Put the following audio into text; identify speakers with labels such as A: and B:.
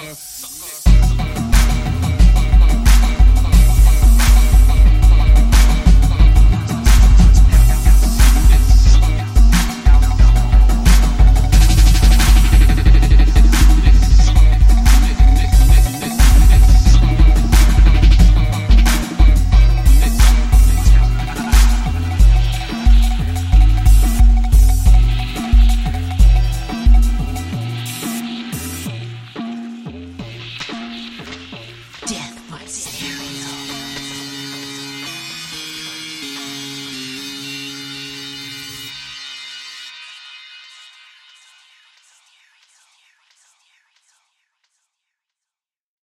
A: Thomas.